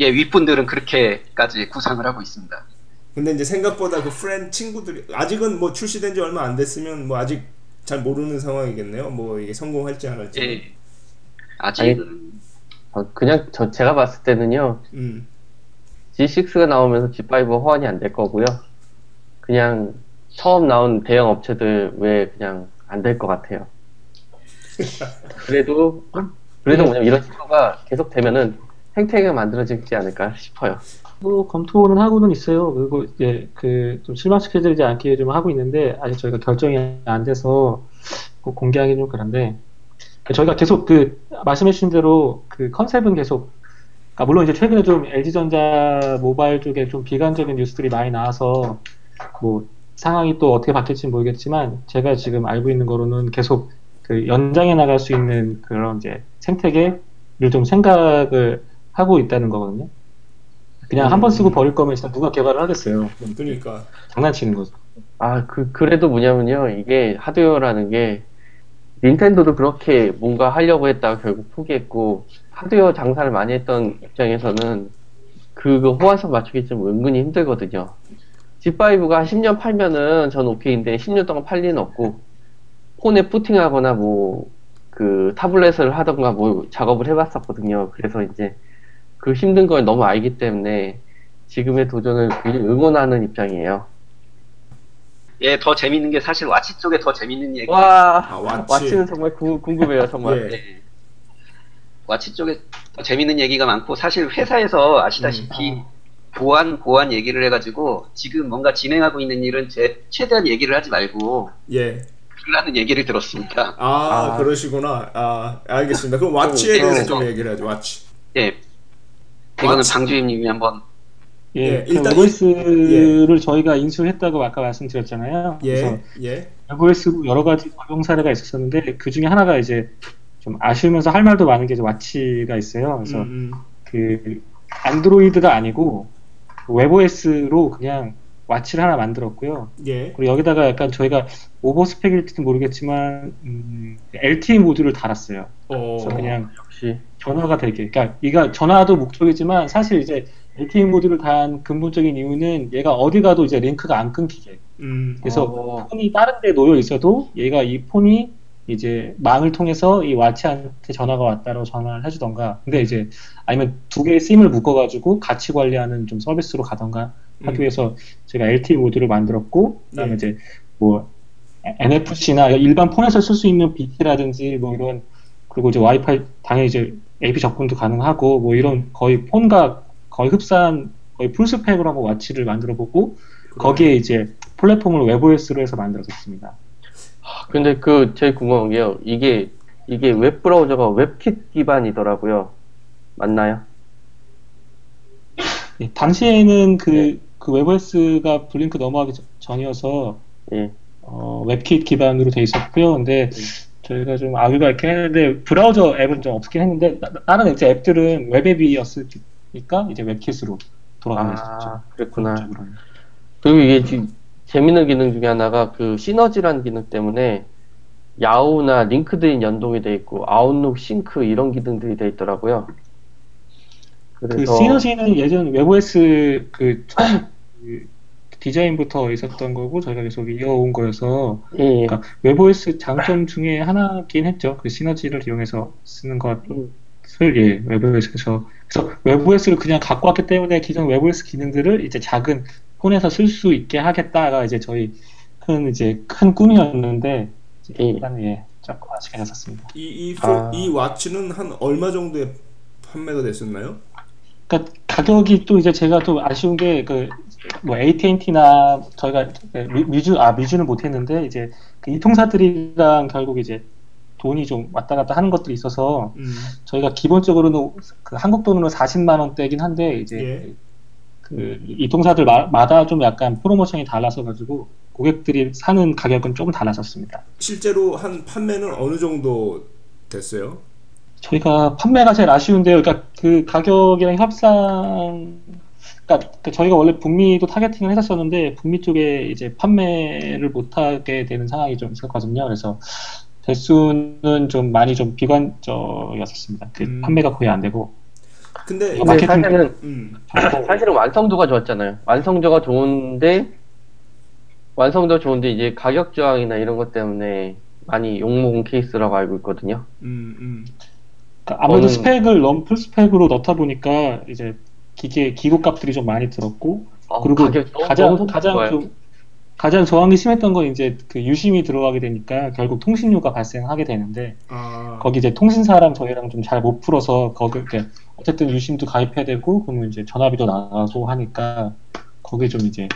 예, 윗분들은 그렇게까지 구상을 하고 있습니다. 근데 이제 생각보다 그 프렌 친구들이 아직은 뭐 출시된 지 얼마 안 됐으면 뭐 아직 잘 모르는 상황이겠네요. 뭐 이게 성공할지 안 할지. 예. 아직은 어, 그냥 저 제가 봤을 때는요. 음. G6가 나오면서 G5 호환이 안 될 거고요. 그냥 처음 나온 대형 업체들 왜 그냥 안 될 것 같아요. (laughs) 그래도 그래도 뭐냐면 이런 시도가 계속 되면은 생태계가 만들어지지 않을까 싶어요. 뭐 검토는 하고는 있어요. 그리고 이제 그 좀 실망시켜드리지 않게 좀 하고 있는데 아직 저희가 결정이 안 돼서 꼭 공개하기 좀 그런데 저희가 계속 그 말씀해주신 대로 그 컨셉은 계속 그러니까 물론 이제 최근에 좀 LG전자 모바일 쪽에 좀 비관적인 뉴스들이 많이 나와서 뭐 상황이 또 어떻게 바뀔지 모르겠지만 제가 지금 알고 있는 거로는 계속 그 연장해 나갈 수 있는 그런 이제 생태계를 좀 생각을 하고 있다는 거거든요. 그냥 한번 쓰고 버릴 거면 진짜 누가 개발을 하겠어요. 그러니까 장난치는 거죠. 아, 그, 그래도 뭐냐면요. 이게 하드웨어라는 게 닌텐도도 그렇게 뭔가 하려고 했다가 결국 포기했고 하드웨어 장사를 많이 했던 입장에서는 그거 호환성 맞추기 좀 은근히 힘들거든요. G5가 한 10년 팔면은 전 오케이인데 10년 동안 팔 리는 없고 폰에 푸팅하거나 뭐 그 타블렛을 하던가 뭐 작업을 해봤었거든요. 그래서 이제 그 힘든 걸 너무 알기 때문에 지금의 도전을 굉장히 응원하는 입장이에요. 예, 더 재밌는 게 사실 와치 쪽에 더 재밌는 얘기. 와, 아, 와치. 와치는 정말 구- 궁금해요, 정말. 예. 예. 와치 쪽에 더 재밌는 얘기가 많고 사실 회사에서 아시다시피 음, 보안 보안 얘기를 해가지고 지금 뭔가 진행하고 있는 일은 제 최대한 얘기를 하지 말고 예. 그러는 얘기를 들었습니다. 아, 아. 그러시구나. 아 알겠습니다. 그럼 와치에 예, 대해서 예. 좀 얘기를 하죠. 와치. 예. 이거는. 방주임님이 한번 예, 예, 그 일단 OS를 저희가 인수했다고 아까 말씀드렸잖아요. 그래서 예. 예. OS로 여러 가지 적용 사례가 있었었는데 그 중에 하나가 이제 좀 아쉬우면서 할 말도 많은 게 이제 watch가 있어요. 그래서 음, 음. 그 안드로이드가 아니고 webOS로 그냥 watch를 하나 만들었고요. 예. 그리고 여기다가 약간 저희가 overspec일지도 모르겠지만 음, LTE 모듈을 달았어요. 어. 그래서 그냥 역시. 전화가 되게, 그러니까 이가 전화도 목적이지만 사실 이제 LTE 모듈을 단 근본적인 이유는 얘가 어디 가도 이제 링크가 안 끊기게. 음. 그래서 어, 폰이 다른 데 놓여 있어도 얘가 이 폰이 이제 망을 통해서 이 와치한테 전화가 왔다고 전화를 해주던가. 근데 이제 아니면 두 개의 심을 묶어가지고 같이 관리하는 좀 서비스로 가던가 하기 음. 위해서 제가 LTE 모듈을 만들었고, 그다음에 예. 이제 뭐 NFC나 일반 폰에서 쓸 수 있는 BT라든지 뭐 이런 그리고 이제 와이파이 당연히 이제 AP 접근도 가능하고 뭐 이런 거의 폰과 거의 흡사한 거의 풀스펙으로 한번 와치를 만들어 보고 거기에 이제 플랫폼을 webOS로 해서 만들어졌습니다. 근데 그 제일 궁금한 게요. 이게 이게 웹 브라우저가 WebKit 기반이더라고요. 맞나요? 예, 당시에는 그, 네. 그 webOS가 Blink 넘어가기 전- 전이어서 예. 어, WebKit 기반으로 돼 있었고요. 근데 네. 저희가 좀 악유가 있긴 했는데 브라우저 앱은 좀 없긴 했는데 나- 다른 이제 앱들은 웹 앱이었으니까 이제 WebKit으로 있었죠. 아, 그랬구나. 기본적으로는. 그리고 이게 지금 재밌는 기능 중에 하나가 그 시너지라는 기능 때문에 Yahoo나 LinkedIn 연동이 돼 있고 Outlook sync 이런 기능들이 돼 있더라고요. 그 그래서 시너지는 예전 webOS 그 (clears throat) 그 디자인부터 있었던 거고 저희가 계속 이어온 거여서 예, 예. 그러니까 webOS 장점 중에 하나긴 했죠. 그 시너지를 이용해서 쓰는 것을 예, webOS에서 그래서 webOS를 그냥 갖고 왔기 때문에 기존 webOS 기능들을 이제 작은 폰에서 쓸 수 있게 하겠다가 이제 저희 큰 이제 큰 꿈이었는데 이제 예. 일단 예 조금 아쉽게 됐었습니다. 이, 이, 아. 이 와치는 한 얼마 정도에 판매가 됐었나요? 그러니까 가격이 또 이제 제가 또 아쉬운 게 그 뭐 AT&T나 저희가 미- 미주 아 미주는 못했는데 이제 그 이통사들이랑 결국 이제 돈이 좀 왔다 갔다 하는 것들이 있어서 음. 저희가 기본적으로는 그 한국 돈으로 40만 원대긴 한데 이제 예. 그 이통사들마다 좀 약간 프로모션이 달라서 가지고 고객들이 사는 가격은 조금 달라졌습니다. 실제로 한 판매는 어느 정도 됐어요? 저희가 판매가 제일 아쉬운데요. 그러니까 그 가격이랑 협상, 그러니까 그 저희가 원래 북미도 타겟팅을 했었었는데 북미 쪽에 이제 판매를 못하게 되는 상황이 좀 있었거든요. 그래서 대수는 좀 많이 좀 비관적이었었습니다. 그 음. 판매가 거의 안 되고. 근데 근데 마케팅- 사실은 음. 사실은 완성도가 좋았잖아요. 완성도가 좋은데 완성도 좋은데 이제 가격 저항이나 이런 것 때문에 많이 욕먹은 케이스라고 알고 있거든요. 음, 음. 그러니까 아무래도 저는- 스펙을 럼플 스펙으로 넣다 보니까 이제 기계 기구 값들이 좀 많이 들었고 어, 그리고 가장 너무 가장 좋아요. 좀 가장 저항이 심했던 건 이제 그 유심이 들어가게 되니까 결국 통신료가 발생하게 되는데 아. 거기 이제 통신사랑 저희랑 좀 잘 못 풀어서 거기 이렇게 어쨌든 유심도 가입해야 되고 그러면 이제 전화비도 나가고 하니까 거기 좀 이제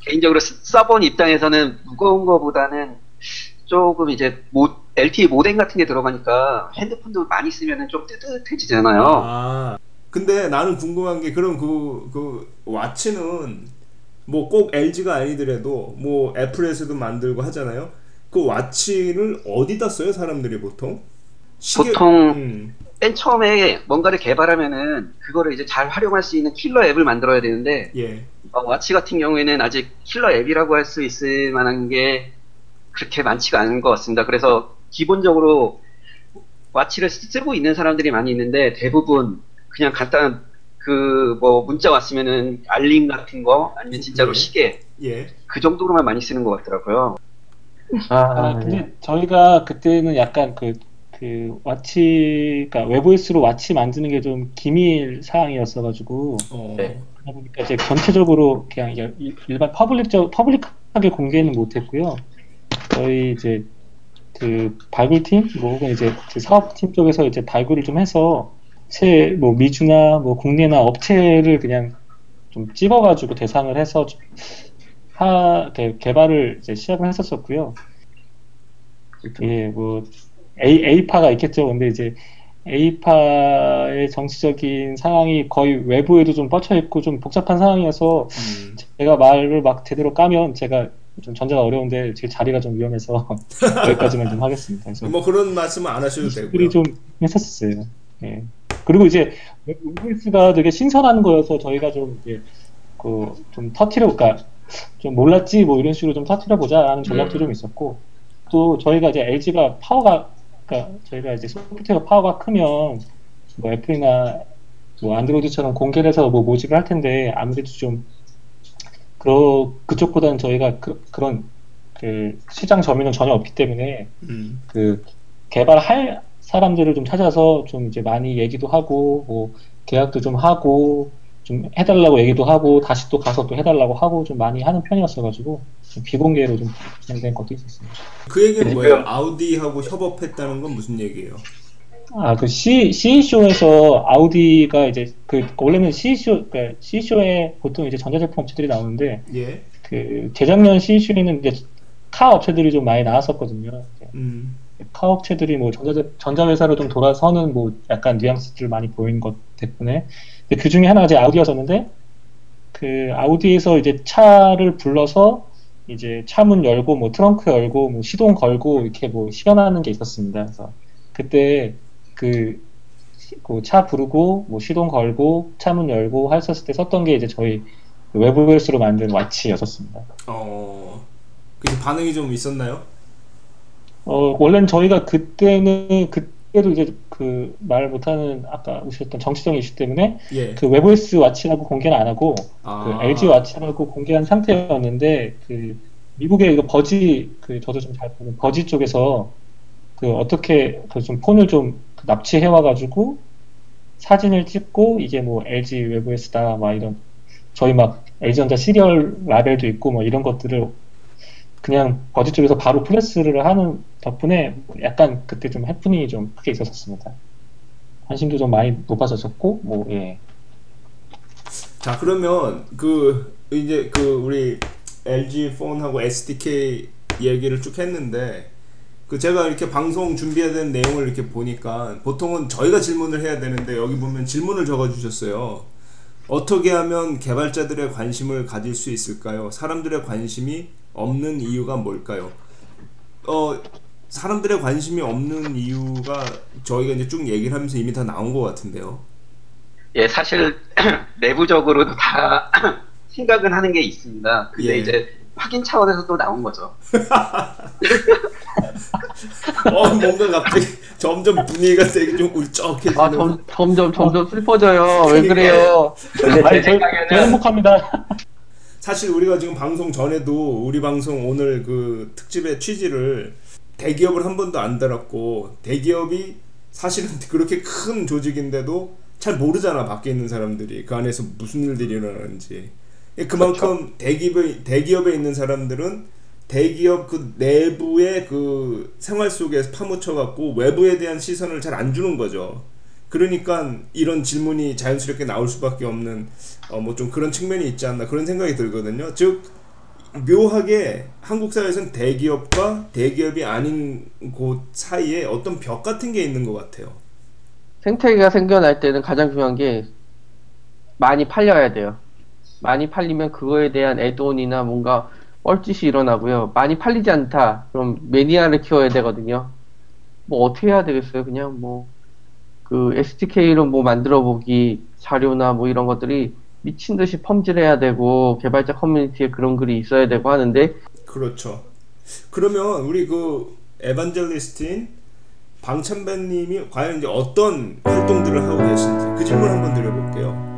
개인적으로 스- 써본 입장에서는 무거운 거보다는 조금 이제 모, LTE 모뎀 같은 게 들어가니까 핸드폰도 많이 쓰면 좀 뜨뜻해지잖아요. 아. 근데 나는 궁금한 게 그럼 그, 그 와치는 뭐 꼭 LG가 아니더라도 뭐 Apple에서도 만들고 하잖아요. 그 watch를 어디다 써요 사람들이 보통? 시계- 보통 음. 맨 처음에 뭔가를 개발하면은 그거를 이제 잘 활용할 수 있는 killer app을 만들어야 되는데 예. 어, watch 같은 경우에는 아직 killer app이라고 할 수 있을 만한 게 그렇게 많지가 않은 것 같습니다. 그래서 기본적으로 watch를 쓰고 있는 사람들이 많이 있는데 대부분 그냥 간단한 그 뭐 문자 왔으면은 알림 같은 거 아니면 진짜로 네. 시계 예. 그 정도로만 많이 쓰는 것 같더라고요. 아, 아, 근데 저희가 그때는 약간 그, 그 watch, 그러니까 webOS로 watch 만드는 게 좀 기밀 사항이었어가지고, 어. 네. 그러다 보니까 이제 전체적으로 그냥 일- 일반 public적, public하게 공개는 못했고요. 저희 이제 그 발굴 팀, 뭐 혹은 이제 그 사업팀 쪽에서 이제 발굴을 좀 해서 새, 뭐 미주나 뭐 국내나 업체를 그냥 좀 찍어가지고 대상을 해서 좀 하, 개- 개발을 이제 시작을 했었었고요. 예, 뭐 A, A파가 있겠죠. 근데 이제 A파의 정치적인 상황이 거의 외부에도 좀 뻗쳐 있고 좀 복잡한 상황이어서 음. 제가 말을 막 제대로 까면 제가 좀 전제가 어려운데 제 자리가 좀 위험해서 (laughs) 여기까지만 좀 하겠습니다. 그래서 뭐 그런 말씀은 안 하셔도 되고요. 좀 했었어요. 예. 그리고 이제 웹오스가 되게 신선한 거여서 저희가 좀 이제 그좀 터트려 그러니까 좀 몰랐지 뭐 이런 식으로 좀 터트려 보자라는 전략도 음. 좀 있었고 또 저희가 이제 LG가 파워가 그러니까 저희가 이제 소프트웨어 파워가 크면 뭐 애플이나 뭐 안드로이드처럼 공개를 해서 뭐 모집을 할 텐데 아무래도 좀 그러 그쪽보다는 저희가 그, 그런 그 시장 점유는 전혀 없기 때문에 음. 그 개발할 사람들을 좀 찾아서 좀 이제 많이 얘기도 하고 뭐 계약도 좀 하고 좀 해달라고 얘기도 하고 다시 또 가서 또 해달라고 하고 좀 많이 하는 편이었어가지고 좀 비공개로 좀 진행된 것도 있었습니다. 그 얘기는 뭐예요? 아우디하고 협업했다는 건 무슨 얘기예요? 아그 C CE쇼에서 아우디가 이제 그 원래는 CE쇼 그러니까 CE쇼에 보통 이제 전자제품 업체들이 나오는데 예. 그 재작년 CE쇼에는 이제 카 업체들이 좀 많이 나왔었거든요. 음. 카 업체들이 뭐 전자 전자회사로 좀 돌아서는 뭐 약간 뉘앙스들 많이 보이는 것 때문에 근데 그 중에 하나가 이제 아우디였었는데 그 아우디에서 이제 차를 불러서 이제 차 문 열고 뭐 트렁크 열고 뭐 시동 걸고 이렇게 뭐 시연하는 게 있었습니다. 그래서 그때 그 차 부르고 뭐 시동 걸고 차 문 열고 했었을 때 썼던 게 이제 저희 그 webOS로 만든 watch였었습니다. 어. 그 반응이 좀 있었나요? 어, 원래는 저희가 그때는, 그때도 이제 그 말 못하는 아까 오셨던 정치적인 이슈 때문에 예. 그 webOS watch라고 공개는 안 하고 아. 그 LG 와치라고 공개한 상태였는데 그 미국의 이거 버지 그 저도 좀 잘 보는 버지 쪽에서 그 어떻게 그 좀 폰을 좀 납치해 와가지고 사진을 찍고 이게 뭐 LG 웹OS다 막 이런 저희 막 LG전자 시리얼 라벨도 있고 뭐 이런 것들을 그냥 버지 쪽에서 바로 프레스를 하는 덕분에 약간 그때 좀 해프닝이 좀 크게 있었습니다. 관심도 좀 많이 높아졌었고 뭐 예. 자 그러면 그 이제 그 우리 LG 폰하고 SDK 얘기를 쭉 했는데 그 제가 이렇게 방송 준비해야 되는 내용을 이렇게 보니까 보통은 저희가 질문을 해야 되는데 여기 보면 질문을 적어 주셨어요. 어떻게 하면 개발자들의 관심을 가질 수 있을까요? 사람들의 관심이 없는 이유가 뭘까요? 어 사람들의 관심이 없는 이유가 저희가 이제 쭉 얘기를 하면서 이미 다 나온 것 같은데요. 예, 사실 (clears throat) 내부적으로도 다 (clears throat) 생각은 하는 게 있습니다. 근데 예. 이제 확인 차원에서 또 나온 거죠. (laughs) 어 뭔가 갑자기 점점 분위기가 되게 좀 울적해지는. 아 점, 점점 점점 슬퍼져요. 왜. 그래요? 제 저, 저 생각에는 행복합니다. 사실 우리가 지금 방송 전에도 우리 방송 오늘 그 특집의 취지를 대기업을 한 번도 안 달았고 대기업이 사실은 (laughs) 그렇게 큰 조직인데도 잘 모르잖아 밖에 있는 사람들이. 그 안에서 무슨 일들이 일어나는지. 그만큼 대기업에 대기업에 있는 사람들은 대기업 그 내부의 그 생활 속에 파묻혀 갖고 외부에 대한 시선을 잘 안 주는 거죠. 그러니까 이런 질문이 자연스럽게 나올 수밖에 없는 어 뭐 좀 그런 측면이 있지 않나 그런 생각이 들거든요. 즉 묘하게 한국 사회에서는 대기업과 대기업이 아닌 곳 사이에 어떤 벽 같은 게 있는 것 같아요. 생태계가 생겨날 때는 가장 중요한 게 많이 팔려야 돼요. 많이 팔리면 그거에 대한 애돈이나 뭔가 뻘짓이 일어나고요. 많이 팔리지 않다. 그럼 매니아를 키워야 되거든요. 뭐 어떻게 해야 되겠어요? 그냥 뭐 그 SDK로 뭐 만들어 보기 자료나 뭐 이런 것들이 미친 듯이 펌질해야 되고 개발자 커뮤니티에 그런 글이 있어야 되고 하는데 그렇죠. 그러면 우리 그 에반젤리스트인 방찬배님이 과연 이제 어떤 활동들을 하고 계신지 그 질문 한번 드려볼게요.